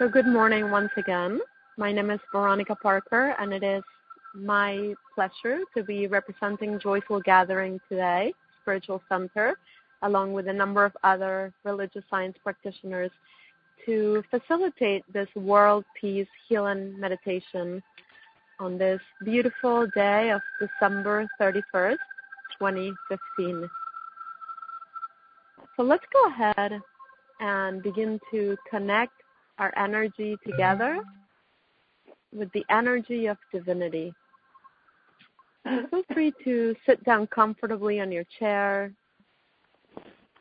So, good morning once again. My name is Veronica Parker, and it is my pleasure to be representing Joyful Gathering today, Spiritual Center, along with a number of other religious science practitioners to facilitate this world peace healing meditation on this beautiful day of December 31st, 2015. So let's go ahead and begin to connect our energy together with the energy of divinity. Feel free to sit down comfortably on your chair.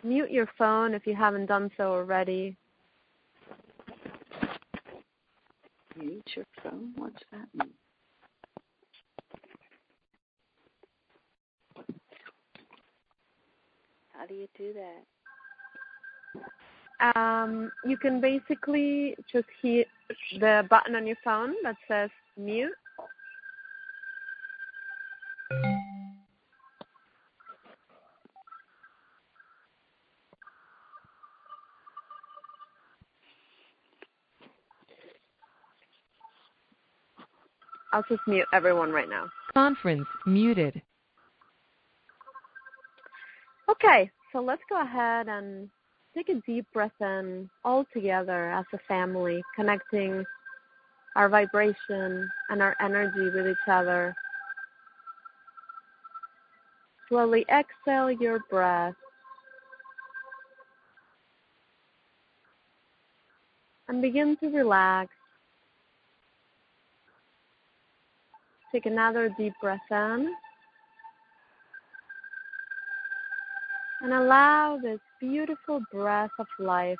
Mute your phone if you haven't done so already. Mute your phone? What's that mean? How do you do that? Um, you can basically just hit the button on your phone that says mute. I'll just mute everyone right now. Conference muted. Okay, so let's go ahead and take a deep breath in all together as a family, connecting our vibration and our energy with each other. Slowly exhale your breath. And begin to relax. Take another deep breath in. And allow this beautiful breath of life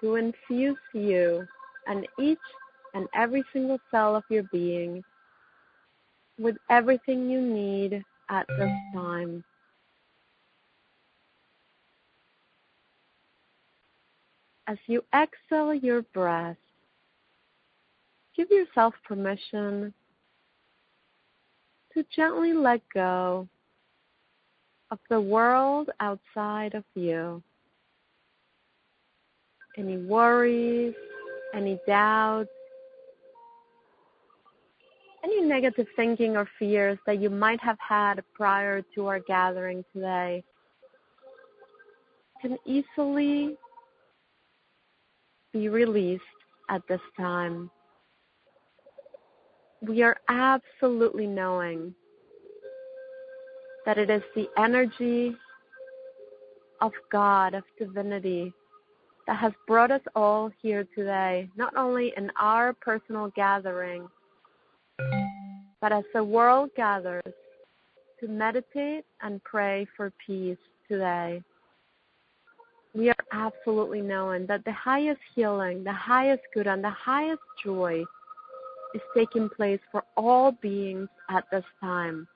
to infuse you and each and every single cell of your being with everything you need at this time. As you exhale your breath, give yourself permission to gently let go of the world outside of you. Any worries, any doubts, any negative thinking or fears that you might have had prior to our gathering today can easily be released at this time. We are absolutely knowing that it is the energy of God, of divinity, that has brought us all here today, not only in our personal gathering, but as the world gathers to meditate and pray for peace today. We are absolutely knowing that the highest healing, the highest good, and the highest joy is taking place for all beings at this time.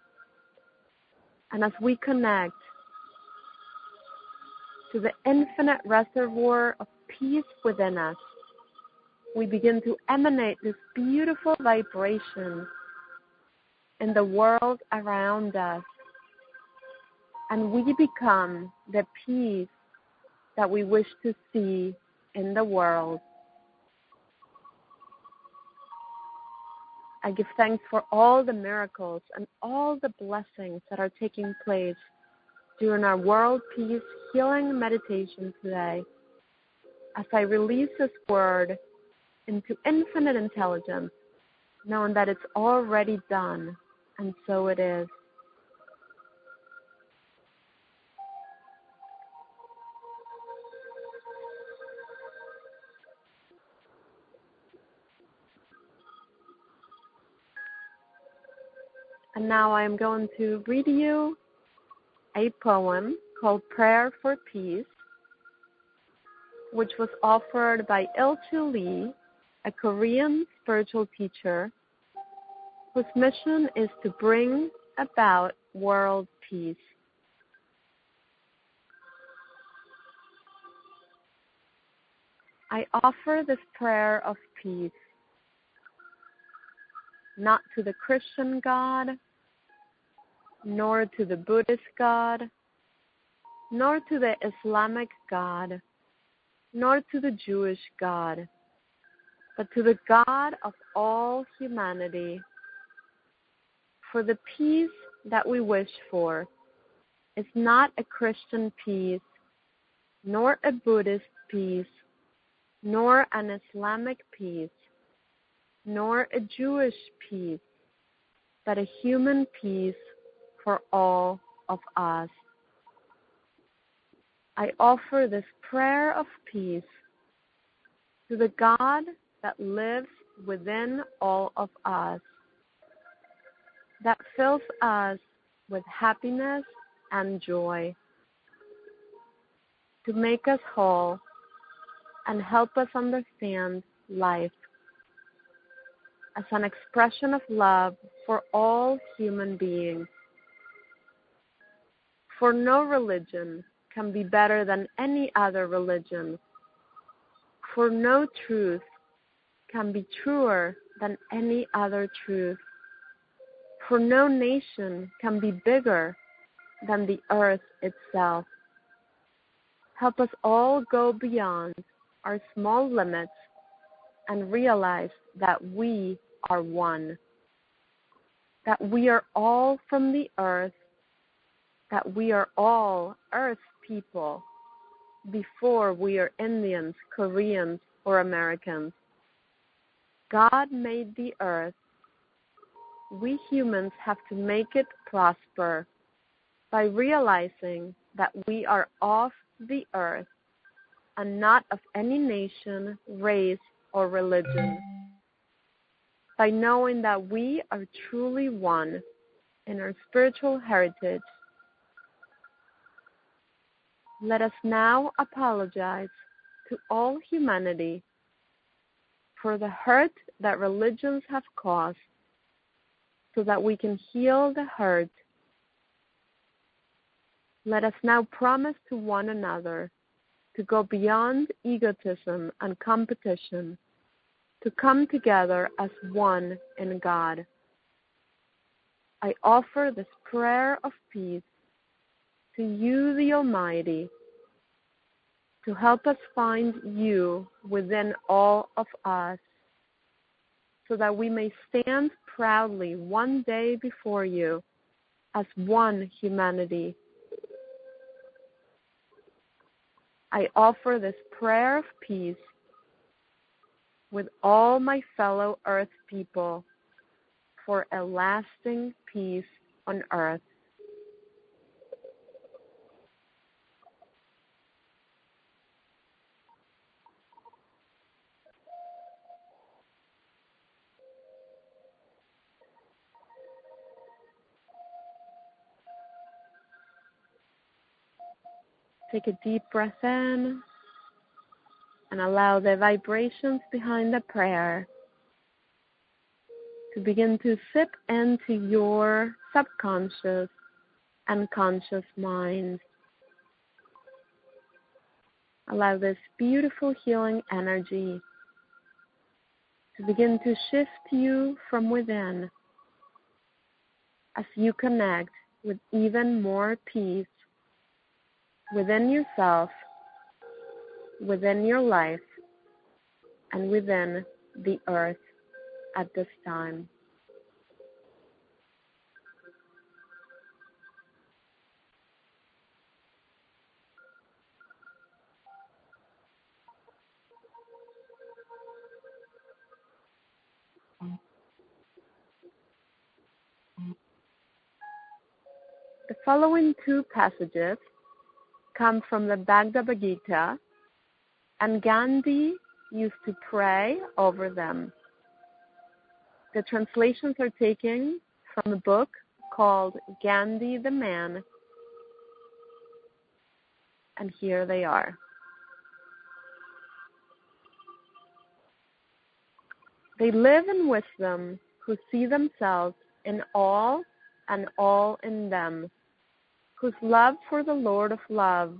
And as we connect to the infinite reservoir of peace within us, we begin to emanate this beautiful vibration in the world around us. And we become the peace that we wish to see in the world. I give thanks for all the miracles and all the blessings that are taking place during our World Peace Healing Meditation today. As I release this word into infinite intelligence, knowing that it's already done, and so it is. And now I am going to read you a poem called Prayer for Peace, which was offered by Ilchi Lee, a Korean spiritual teacher whose mission is to bring about world peace. I offer this prayer of peace not to the Christian God, nor to the Buddhist God, nor to the Islamic God, nor to the Jewish God, but to the God of all humanity. For the peace that we wish for is not a Christian peace, nor a Buddhist peace, nor an Islamic peace, nor a Jewish peace, but a human peace for all of us. I offer this prayer of peace to the God that lives within all of us, that fills us with happiness and joy, to make us whole and help us understand life as an expression of love for all human beings. For no religion can be better than any other religion. For no truth can be truer than any other truth. For no nation can be bigger than the earth itself. Help us all go beyond our small limits and realize that we are one. That we are all from the earth. That we are all earth people before we are Indians, Koreans, or Americans. God made the earth. We humans have to make it prosper by realizing that we are of the earth and not of any nation, race, or religion. By knowing that we are truly one in our spiritual heritage let us now apologize to all humanity for the hurt that religions have caused so that we can heal the hurt. Let us now promise to one another to go beyond egotism and competition, to come together as one in God. I offer this prayer of peace to you, the Almighty, to help us find you within all of us, so that we may stand proudly one day before you as one humanity. I offer this prayer of peace with all my fellow earth people for a lasting peace on earth. Take a deep breath in and allow the vibrations behind the prayer to begin to sip into your subconscious and conscious mind. Allow this beautiful healing energy to begin to shift you from within as you connect with even more peace within yourself, within your life, and within the earth at this time. The following two passages come from the Bhagavad Gita, and Gandhi used to pray over them. The translations are taken from a book called Gandhi the Man, and here they are. They live in wisdom who see themselves in all and all in them whose love for the Lord of love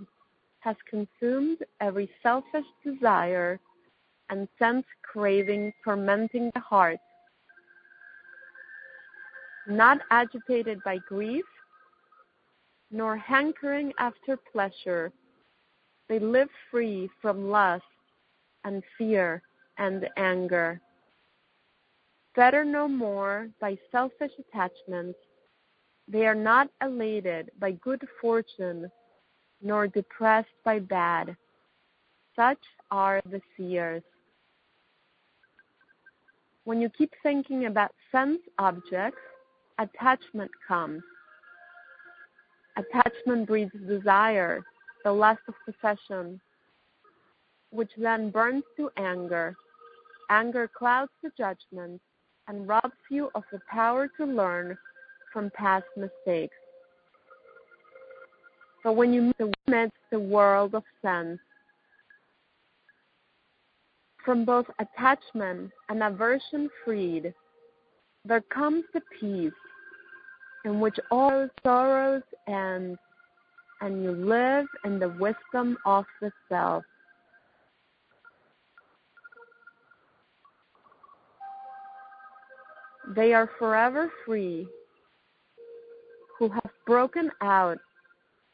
has consumed every selfish desire and sense craving tormenting the heart, not agitated by grief, nor hankering after pleasure, they live free from lust and fear and anger. Fettered no more by selfish attachments, they are not elated by good fortune, nor depressed by bad. Such are the seers. When you keep thinking about sense objects, attachment comes. Attachment breeds desire, the lust of possession, which then burns to anger. Anger clouds the judgment and robs you of the power to learn from past mistakes. But when you meet the world of sense, from both attachment and aversion freed, there comes the peace in which all sorrows end, and you live in the wisdom of the self. They are forever free broken out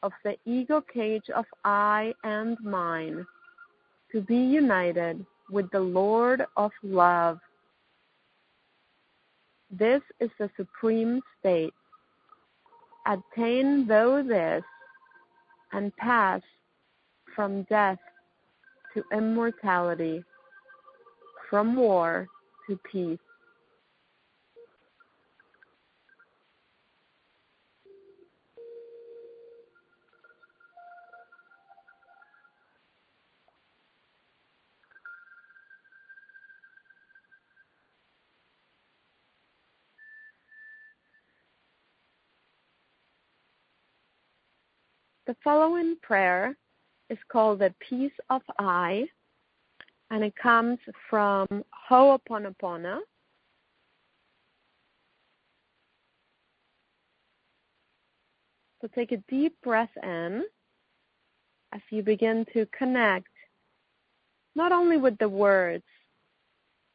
of the ego cage of I and mine to be united with the Lord of love. This is the supreme state. Attain thou this and pass from death to immortality, from war to peace. The following prayer is called the Peace of I, and it comes from Ho'oponopono. So take a deep breath in as you begin to connect not only with the words,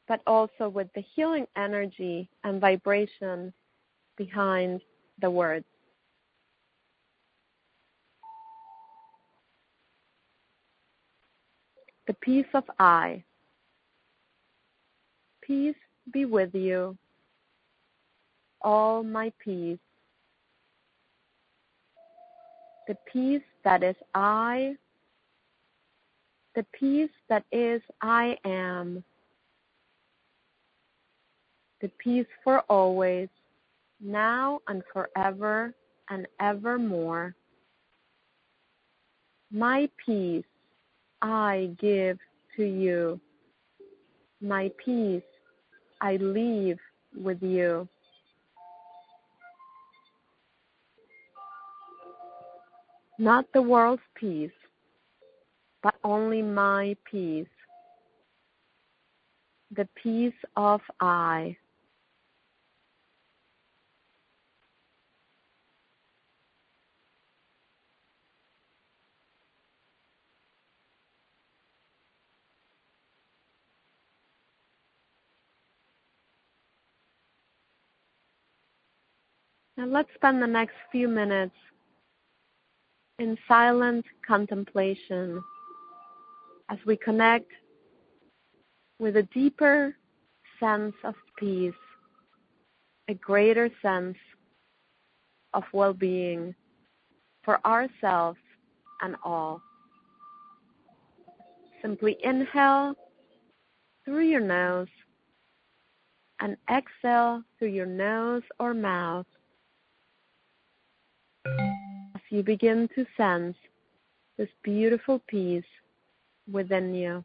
but also with the healing energy and vibration behind the words. The peace of I. Peace be with you, all my peace. The peace that is I, the peace that is I am, the peace for always, now and forever and evermore. My peace I give to you. My peace I leave with you. Not the world's peace, but only my peace. The peace of I. Now let's spend the next few minutes in silent contemplation as we connect with a deeper sense of peace, a greater sense of well being for ourselves and all. Simply inhale through your nose and exhale through your nose or mouth you begin to sense this beautiful peace within you.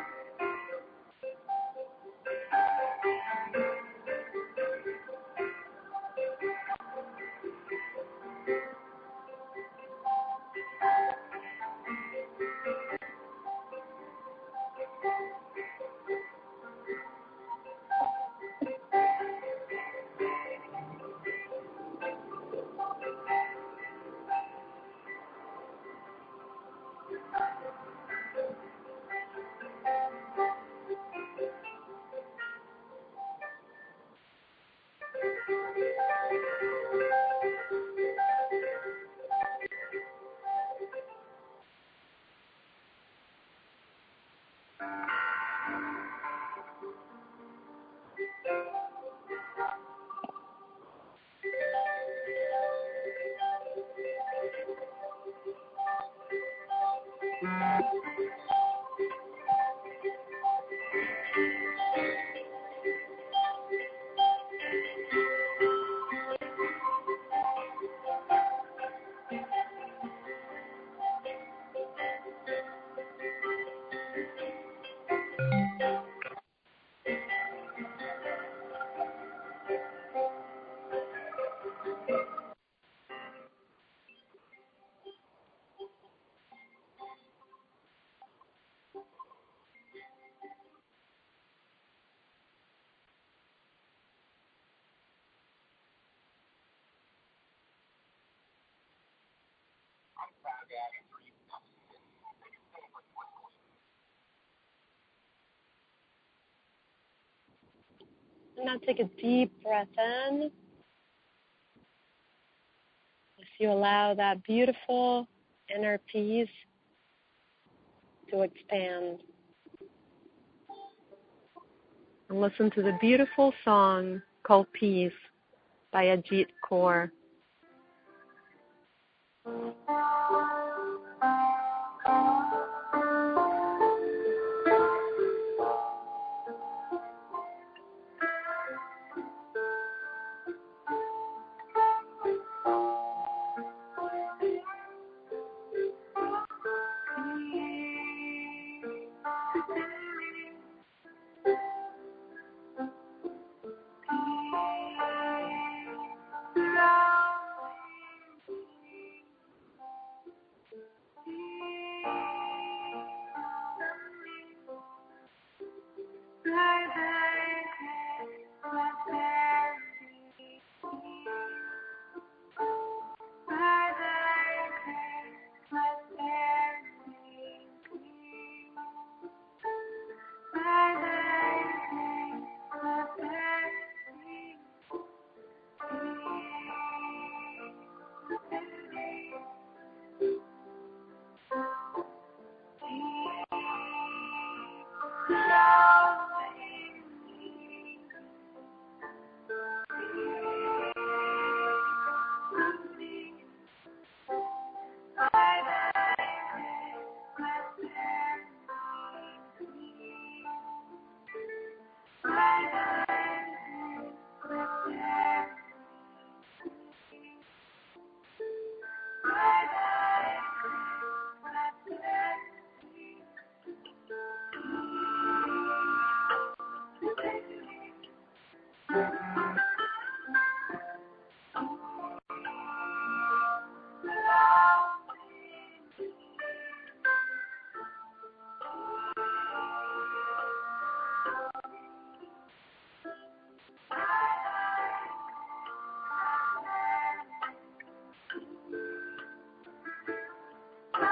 Now take a deep breath in as you allow that beautiful inner peace to expand. And listen to the beautiful song called Peace by Ajit Kaur.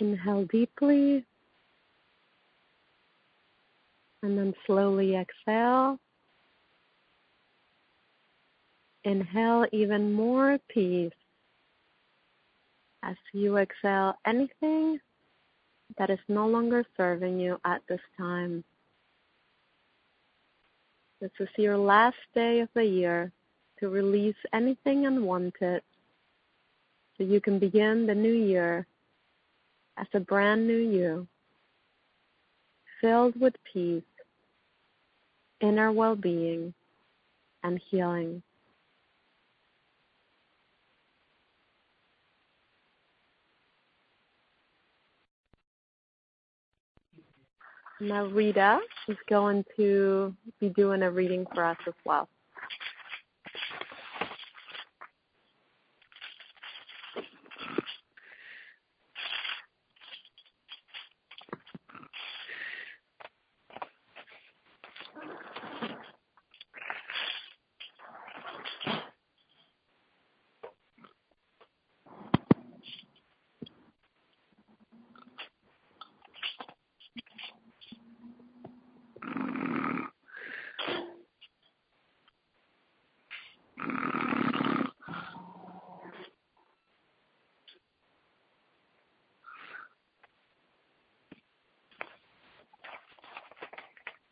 Inhale deeply. And then slowly exhale. Inhale even more peace as you exhale anything that is no longer serving you at this time. This is your last day of the year to release anything unwanted so you can begin the new year as a brand new you, filled with peace, inner well being, and healing. Now, Rita is going to be doing a reading for us as well.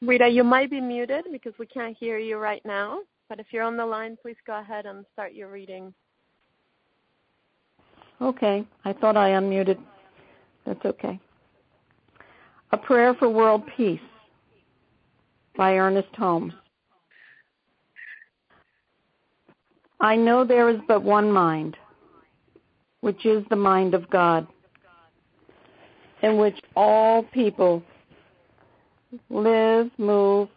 Rita, you might be muted because we can't hear you right now. But if you're on the line, please go ahead and start your reading. Okay. I thought I unmuted. That's okay. A Prayer for World Peace by Ernest Holmes. I know there is but one mind, which is the mind of God, in which all people live, move,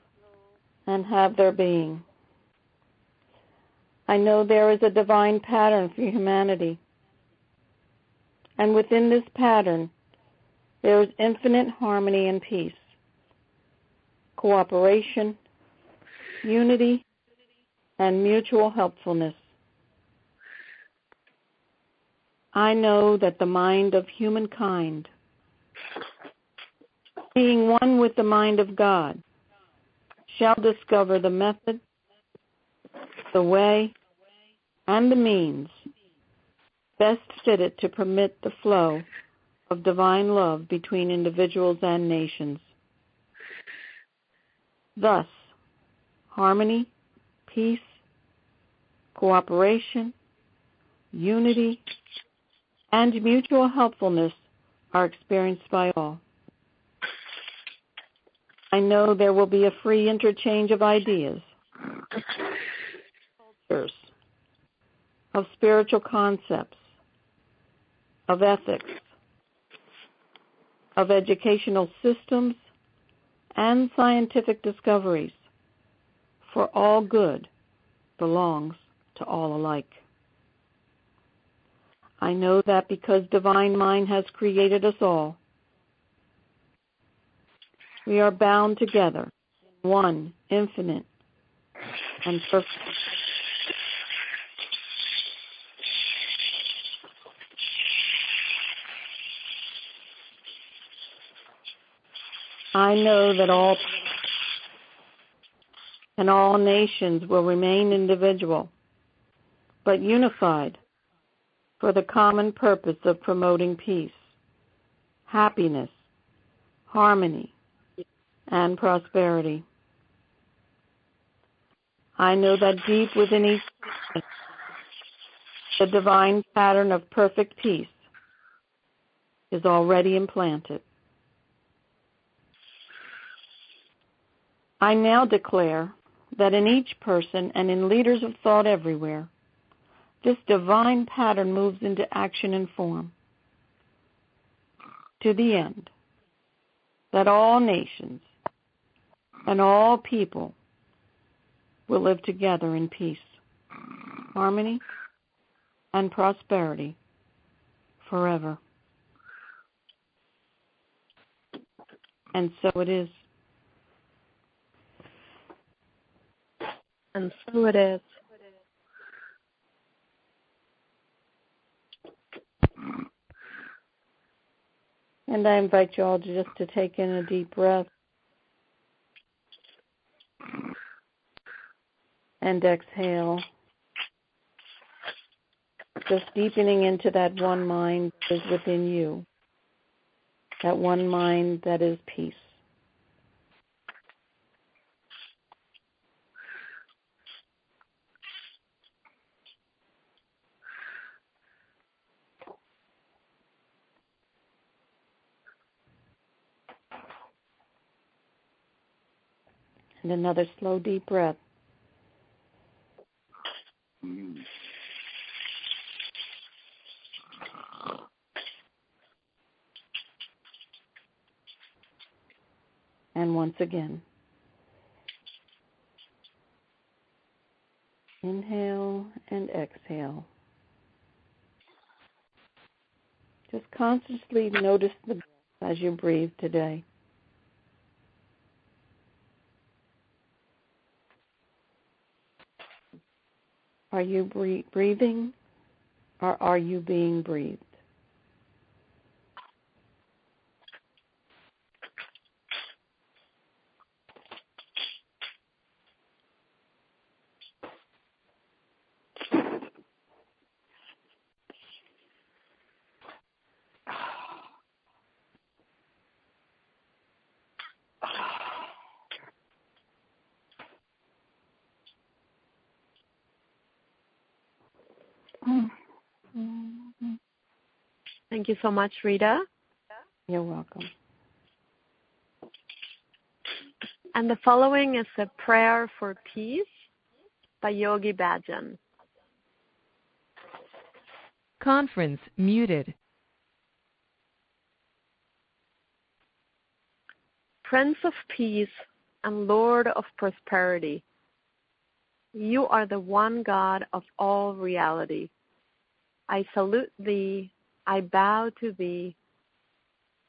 and have their being. I know there is a divine pattern for humanity. And within this pattern, there is infinite harmony and peace, cooperation, unity, and mutual helpfulness. I know that the mind of humankind, being one with the mind of God, shall discover the method, the way, and the means best fitted to permit the flow of divine love between individuals and nations. Thus, harmony, peace, cooperation, unity, and mutual helpfulness are experienced by all. I know there will be a free interchange of ideas, cultures, of spiritual concepts, of ethics, of educational systems, and scientific discoveries, for all good belongs to all alike. I know that because Divine Mind has created us all, we are bound together in one infinite and perfect. I know that all and all nations will remain individual, but unified for the common purpose of promoting peace, happiness, harmony, and prosperity. I know that deep within each person, the divine pattern of perfect peace is already implanted. I now declare that in each person and in leaders of thought everywhere, this divine pattern moves into action and form to the end that all nations and all people will live together in peace, harmony, and prosperity forever. And so it is. And so it is. And I invite you all to just to take in a deep breath and exhale. Just deepening into that one mind that is within you, that one mind that is peace. And another slow, deep breath. And once again. Inhale and exhale. Just consciously notice the breath as you breathe today. Are you breathing or are you being breathed? Thank you so much, Rita. You're welcome. And the following is a prayer for peace by Yogi Bhajan. Conference muted. Prince of Peace and Lord of Prosperity, you are the one God of all reality. I salute thee, I bow to thee,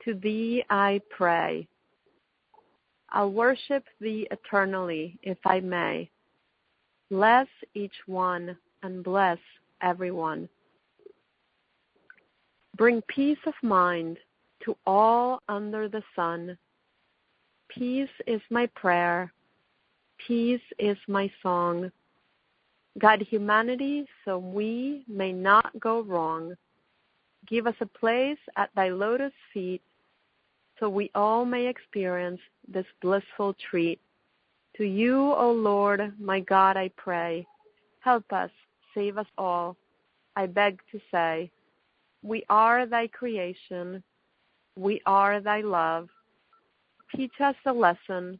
to thee I pray. I'll worship thee eternally if I may. Bless each one and bless everyone. Bring peace of mind to all under the sun. Peace is my prayer. Peace is my song. Guide humanity so we may not go wrong. Give us a place at thy lotus feet so we all may experience this blissful treat. To you, O Lord, my God, I pray. Help us, save us all. I beg to say, we are thy creation. We are thy love. Teach us a lesson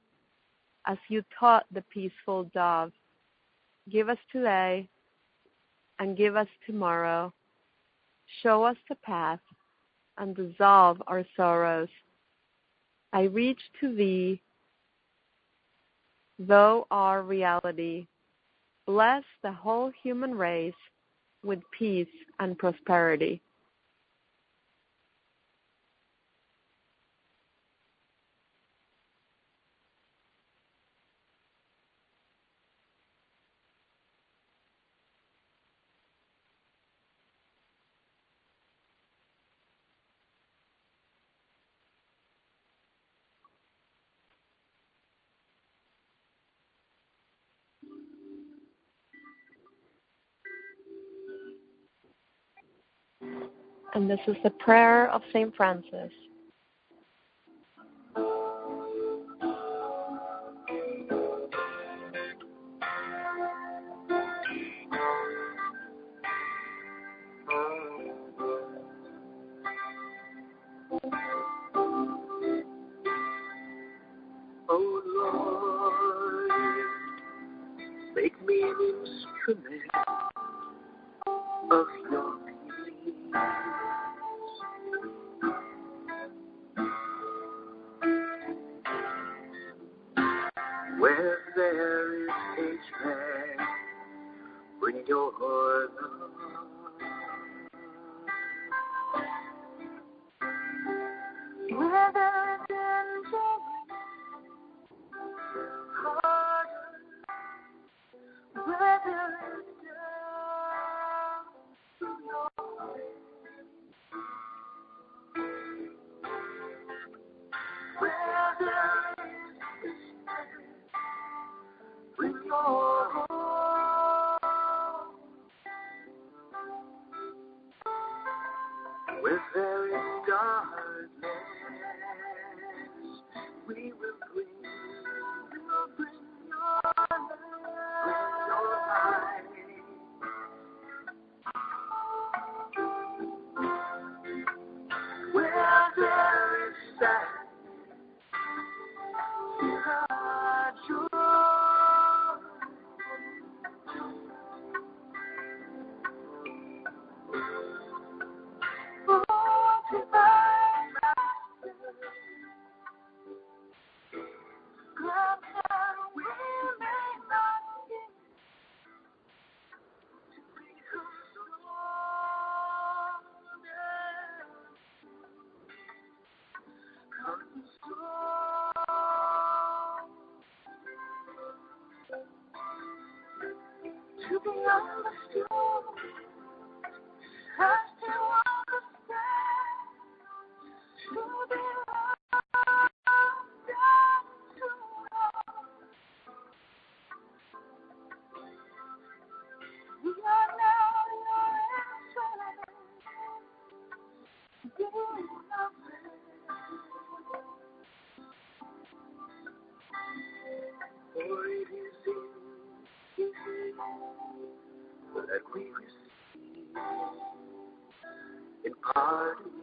as you taught the peaceful dove. Give us today and give us tomorrow. Show us the path and dissolve our sorrows. I reach to thee, thou our reality. Bless the whole human race with peace and prosperity. And this is the prayer of St. Francis. Your that we receive. In parting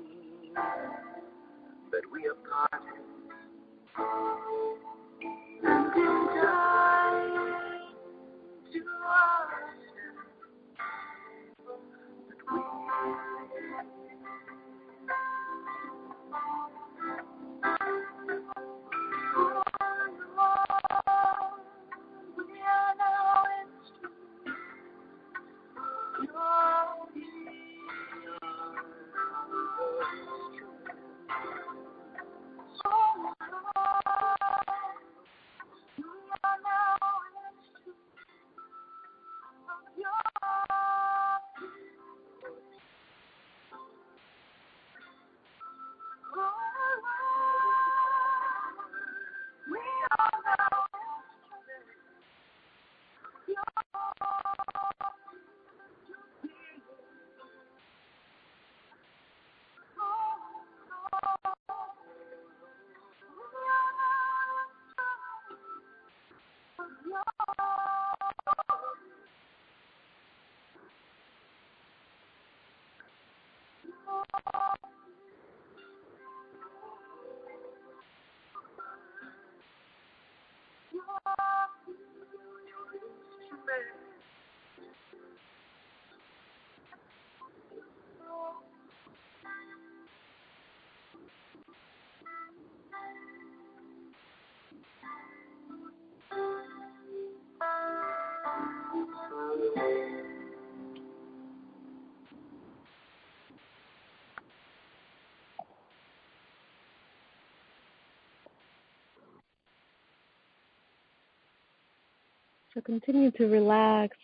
So continue to relax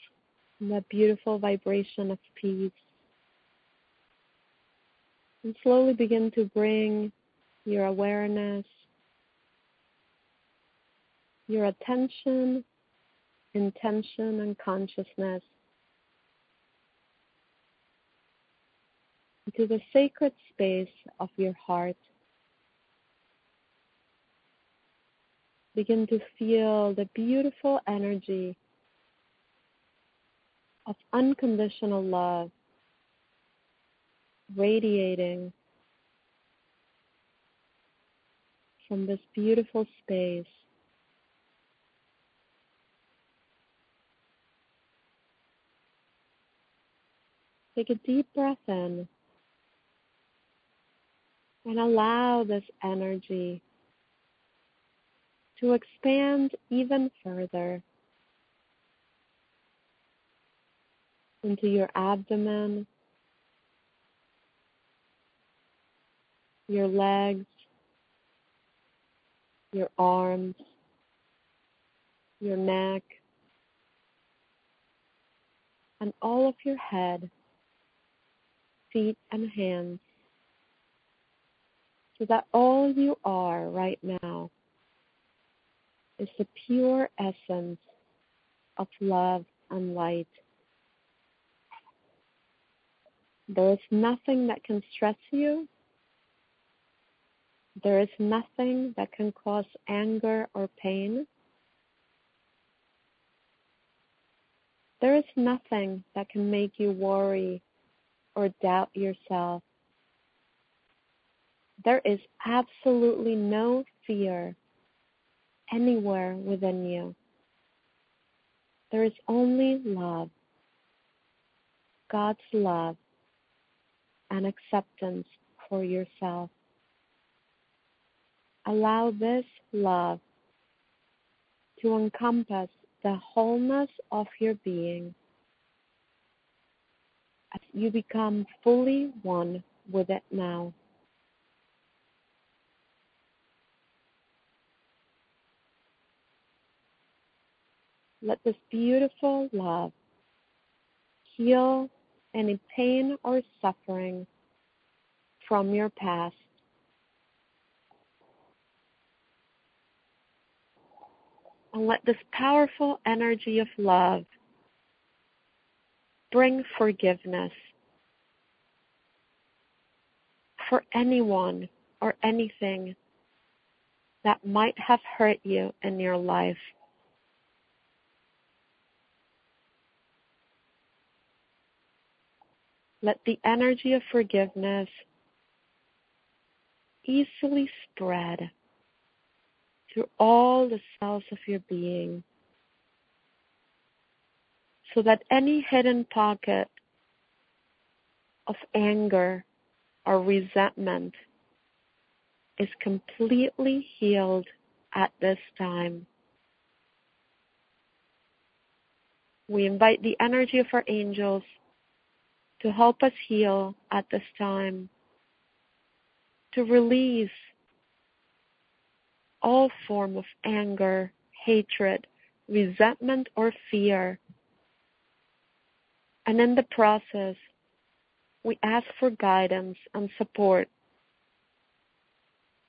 in that beautiful vibration of peace. And slowly begin to bring your awareness, your attention, intention, and consciousness into the sacred space of your heart. Begin to feel the beautiful energy of unconditional love radiating from this beautiful space. Take a deep breath in and allow this energy to expand even further into your abdomen, your legs, your arms, your neck, and all of your head, feet, and hands, so that all you are right now is the pure essence of love and light. There is nothing that can stress you. There is nothing that can cause anger or pain. There is nothing that can make you worry or doubt yourself. There is absolutely no fear anywhere within you. There is only love, God's love, and acceptance for yourself. Allow this love to encompass the wholeness of your being as you become fully one with it now. Let this beautiful love heal any pain or suffering from your past. And let this powerful energy of love bring forgiveness for anyone or anything that might have hurt you in your life. Let the energy of forgiveness easily spread through all the cells of your being so that any hidden pocket of anger or resentment is completely healed at this time. We invite the energy of our angels to help us heal at this time, to release all form of anger, hatred, resentment, or fear. And in the process, we ask for guidance and support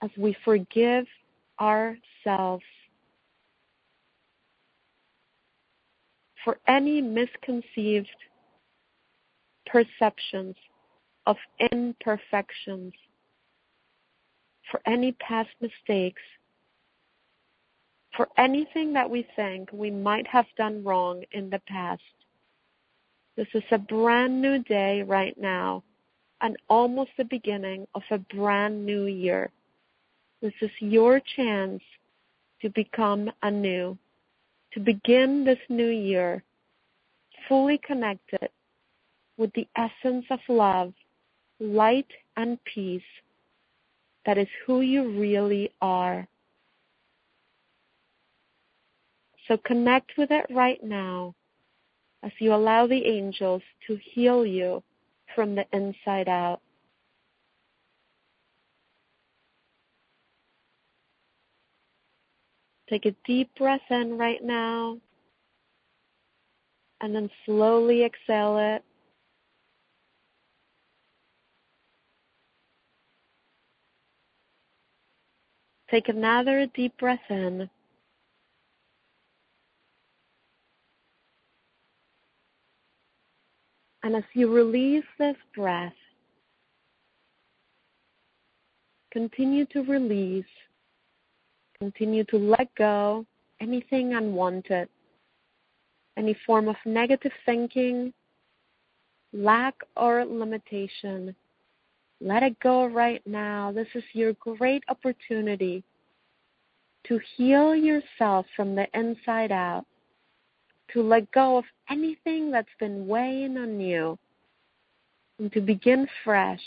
as we forgive ourselves for any misconceived perceptions of imperfections, for any past mistakes, for anything that we think we might have done wrong in the past. This is a brand new day right now and almost the beginning of a brand new year. This is your chance to become anew, to begin this new year fully connected with the essence of love, light, and peace that is who you really are. So connect with it right now as you allow the angels to heal you from the inside out. Take a deep breath in right now and then slowly exhale it. Take another deep breath in. And as you release this breath, continue to release, continue to let go anything unwanted, any form of negative thinking, lack, or limitation. Let it go right now. This is your great opportunity to heal yourself from the inside out, to let go of anything that's been weighing on you, and to begin fresh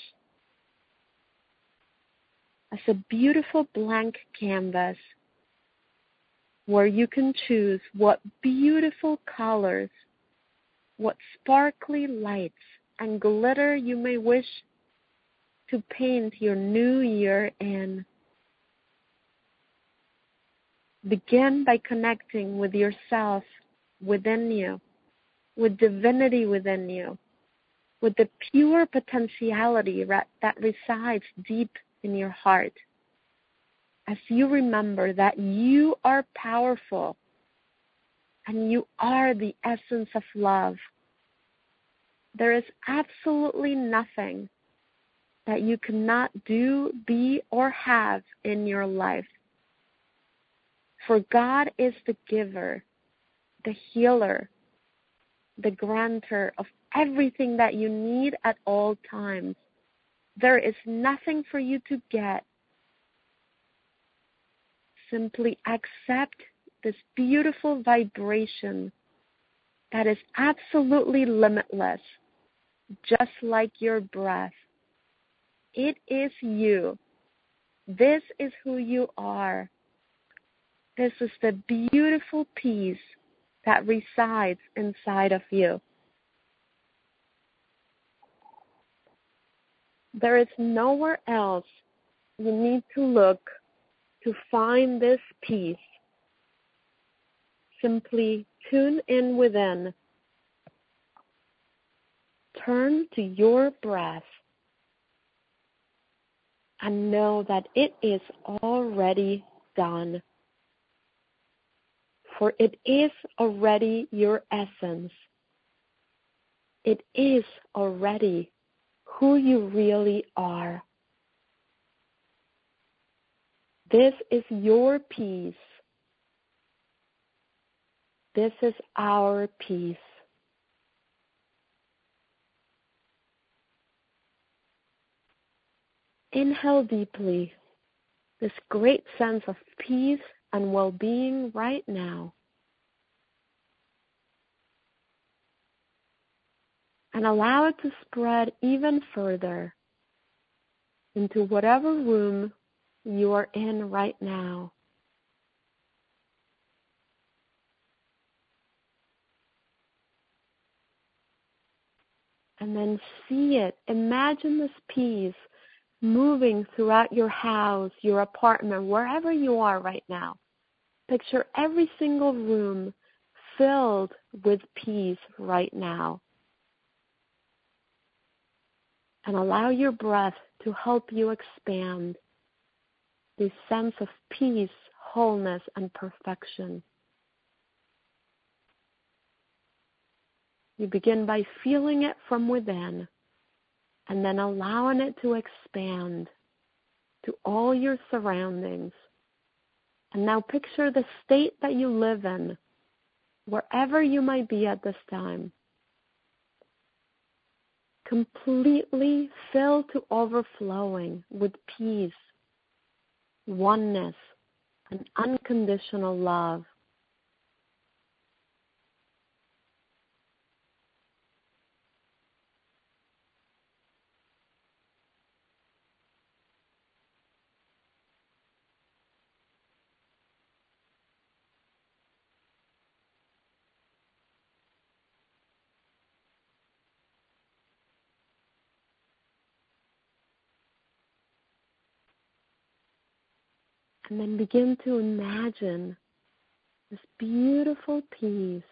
as a beautiful blank canvas where you can choose what beautiful colors, what sparkly lights and glitter you may wish to paint your new year in. Begin by connecting with yourself within you, with divinity within you, with the pure potentiality that resides deep in your heart. As you remember that you are powerful and you are the essence of love, there is absolutely nothing that you cannot do, be, or have in your life. For God is the giver, the healer, the grantor of everything that you need at all times. There is nothing for you to get. Simply accept this beautiful vibration that is absolutely limitless, just like your breath. It is you. This is who you are. This is the beautiful peace that resides inside of you. There is nowhere else you need to look to find this peace. Simply tune in within. Turn to your breath and know that it is already done. For it is already your essence. It is already who you really are. This is your peace. This is our peace. Inhale deeply this great sense of peace and well being right now. And allow it to spread even further into whatever room you are in right now. And then see it. Imagine this peace moving throughout your house, your apartment, wherever you are right now. Picture every single room filled with peace right now. And allow your breath to help you expand this sense of peace, wholeness, and perfection. You begin by feeling it from within and then allowing it to expand to all your surroundings. And now picture the state that you live in, wherever you might be at this time, completely filled to overflowing with peace, oneness, and unconditional love. And then begin to imagine this beautiful peace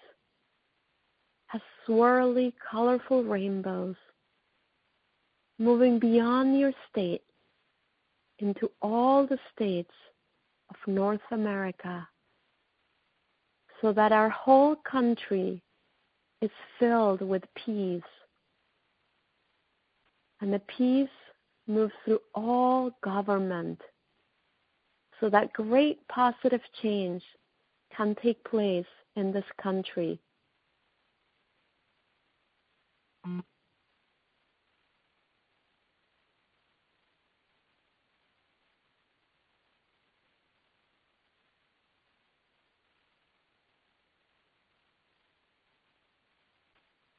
as swirly, colorful rainbows moving beyond your state into all the states of North America so that our whole country is filled with peace. And the peace moves through all government so that great positive change can take place in this country.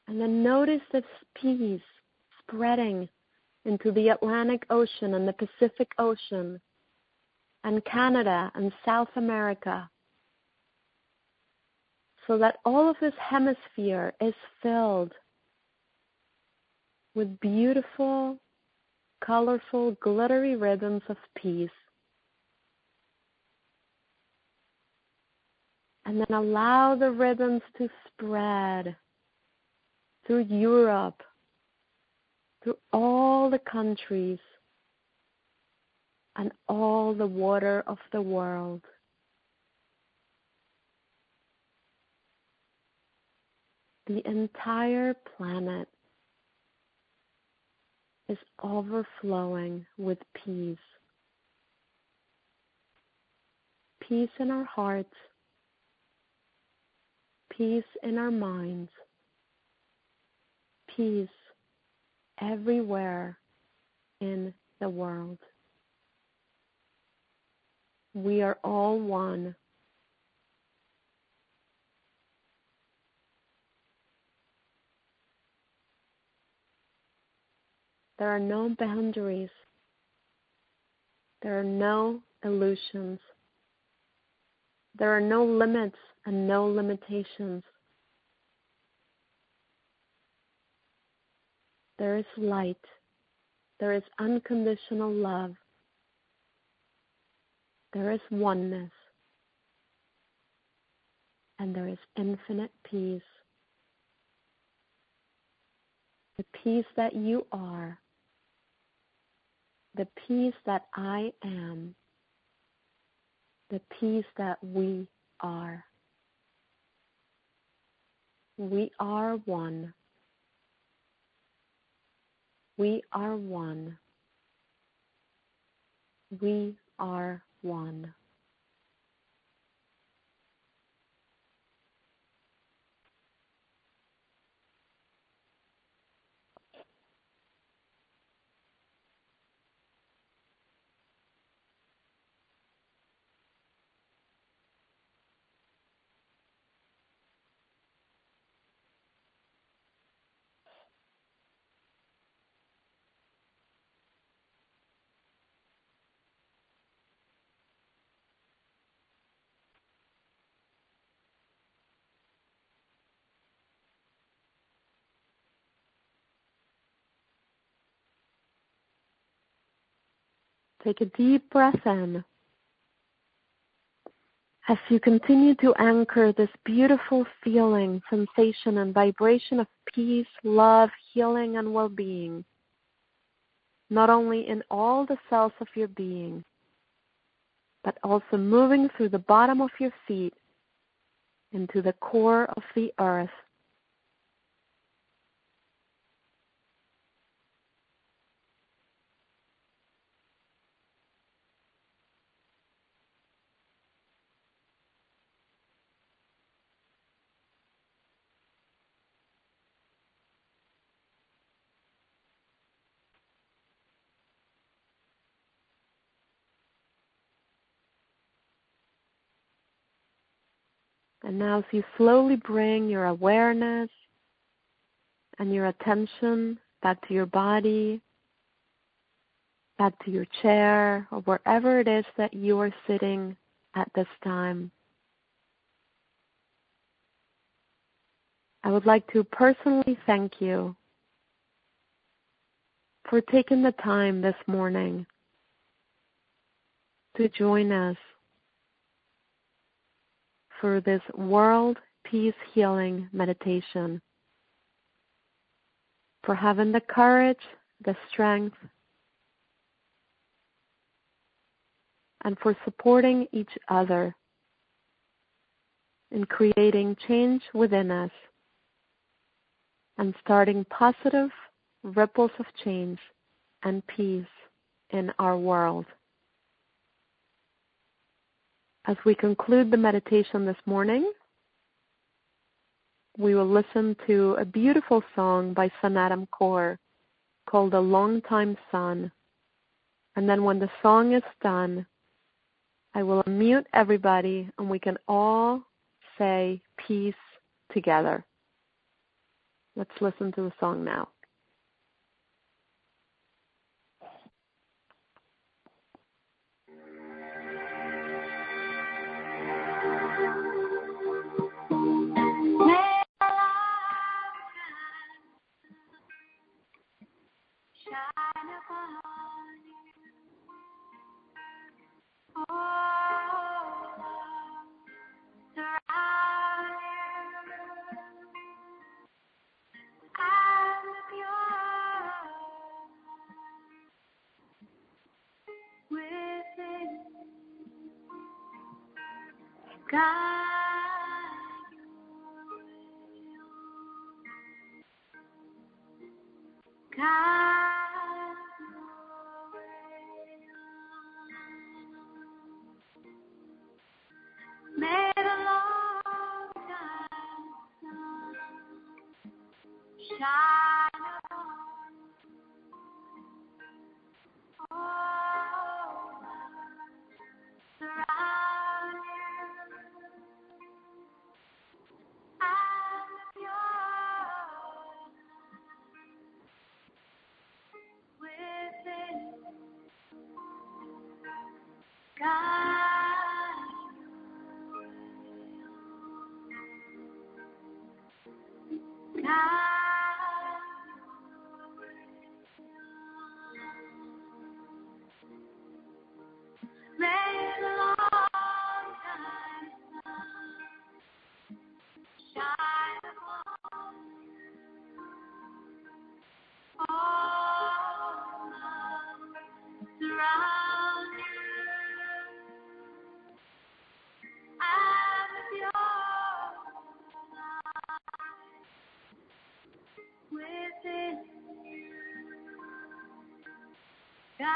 And then notice this peace spreading into the Atlantic Ocean and the Pacific Ocean and Canada and South America so that all of this hemisphere is filled with beautiful, colorful, glittery ribbons of peace. And then allow the ribbons to spread through Europe, through all the countries, and all the water of the world. The entire planet is overflowing with peace. Peace in our hearts, peace in our minds, peace everywhere in the world. We are all one. There are no boundaries. There are no illusions. There are no limits and no limitations. There is light. There is unconditional love. There is oneness. And there is infinite peace. The peace that you are. The peace that I am. The peace that we are. We are one. We are one. We are one. Take a deep breath in. As you continue to anchor this beautiful feeling, sensation, and vibration of peace, love, healing, and well being, not only in all the cells of your being, but also moving through the bottom of your feet into the core of the earth. And now, as you slowly bring your awareness and your attention back to your body, back to your chair, or wherever it is that you are sitting at this time, I would like to personally thank you for taking the time this morning to join us for this World Peace Healing Meditation, for having the courage, the strength, and for supporting each other in creating change within us and starting positive ripples of change and peace in our world. As we conclude the meditation this morning, we will listen to a beautiful song by Snatam Kaur called A Long Time Sun. And then when the song is done, I will unmute everybody and we can all say peace together. Let's listen to the song now. God.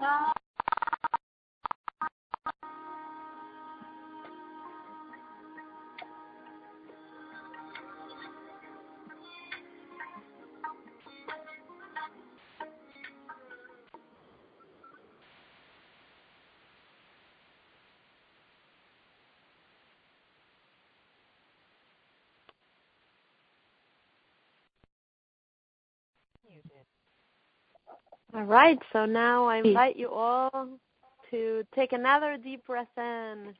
God. All right, so now I invite you all to take another deep breath in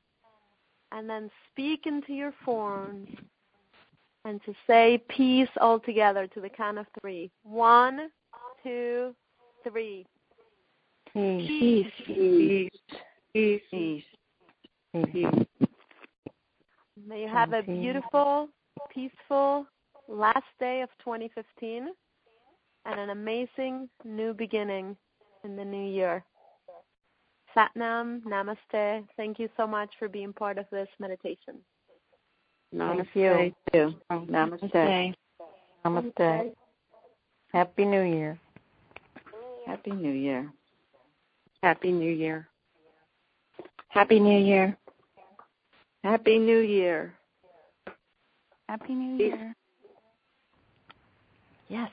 and then speak into your forms and to say peace all together to the count of three. One, two, three. Peace. Peace. Peace. Peace. Peace. May you have a beautiful, peaceful last day of 2015 and an amazing new beginning in the new year. Satnam, Namaste. Thank you so much for being part of this meditation. Namaste. you. too. Namaste. Namaste. Namaste. Happy New Year. Happy New Year. Happy New Year. Happy New Year. Happy New Year. Happy New Year. Yes.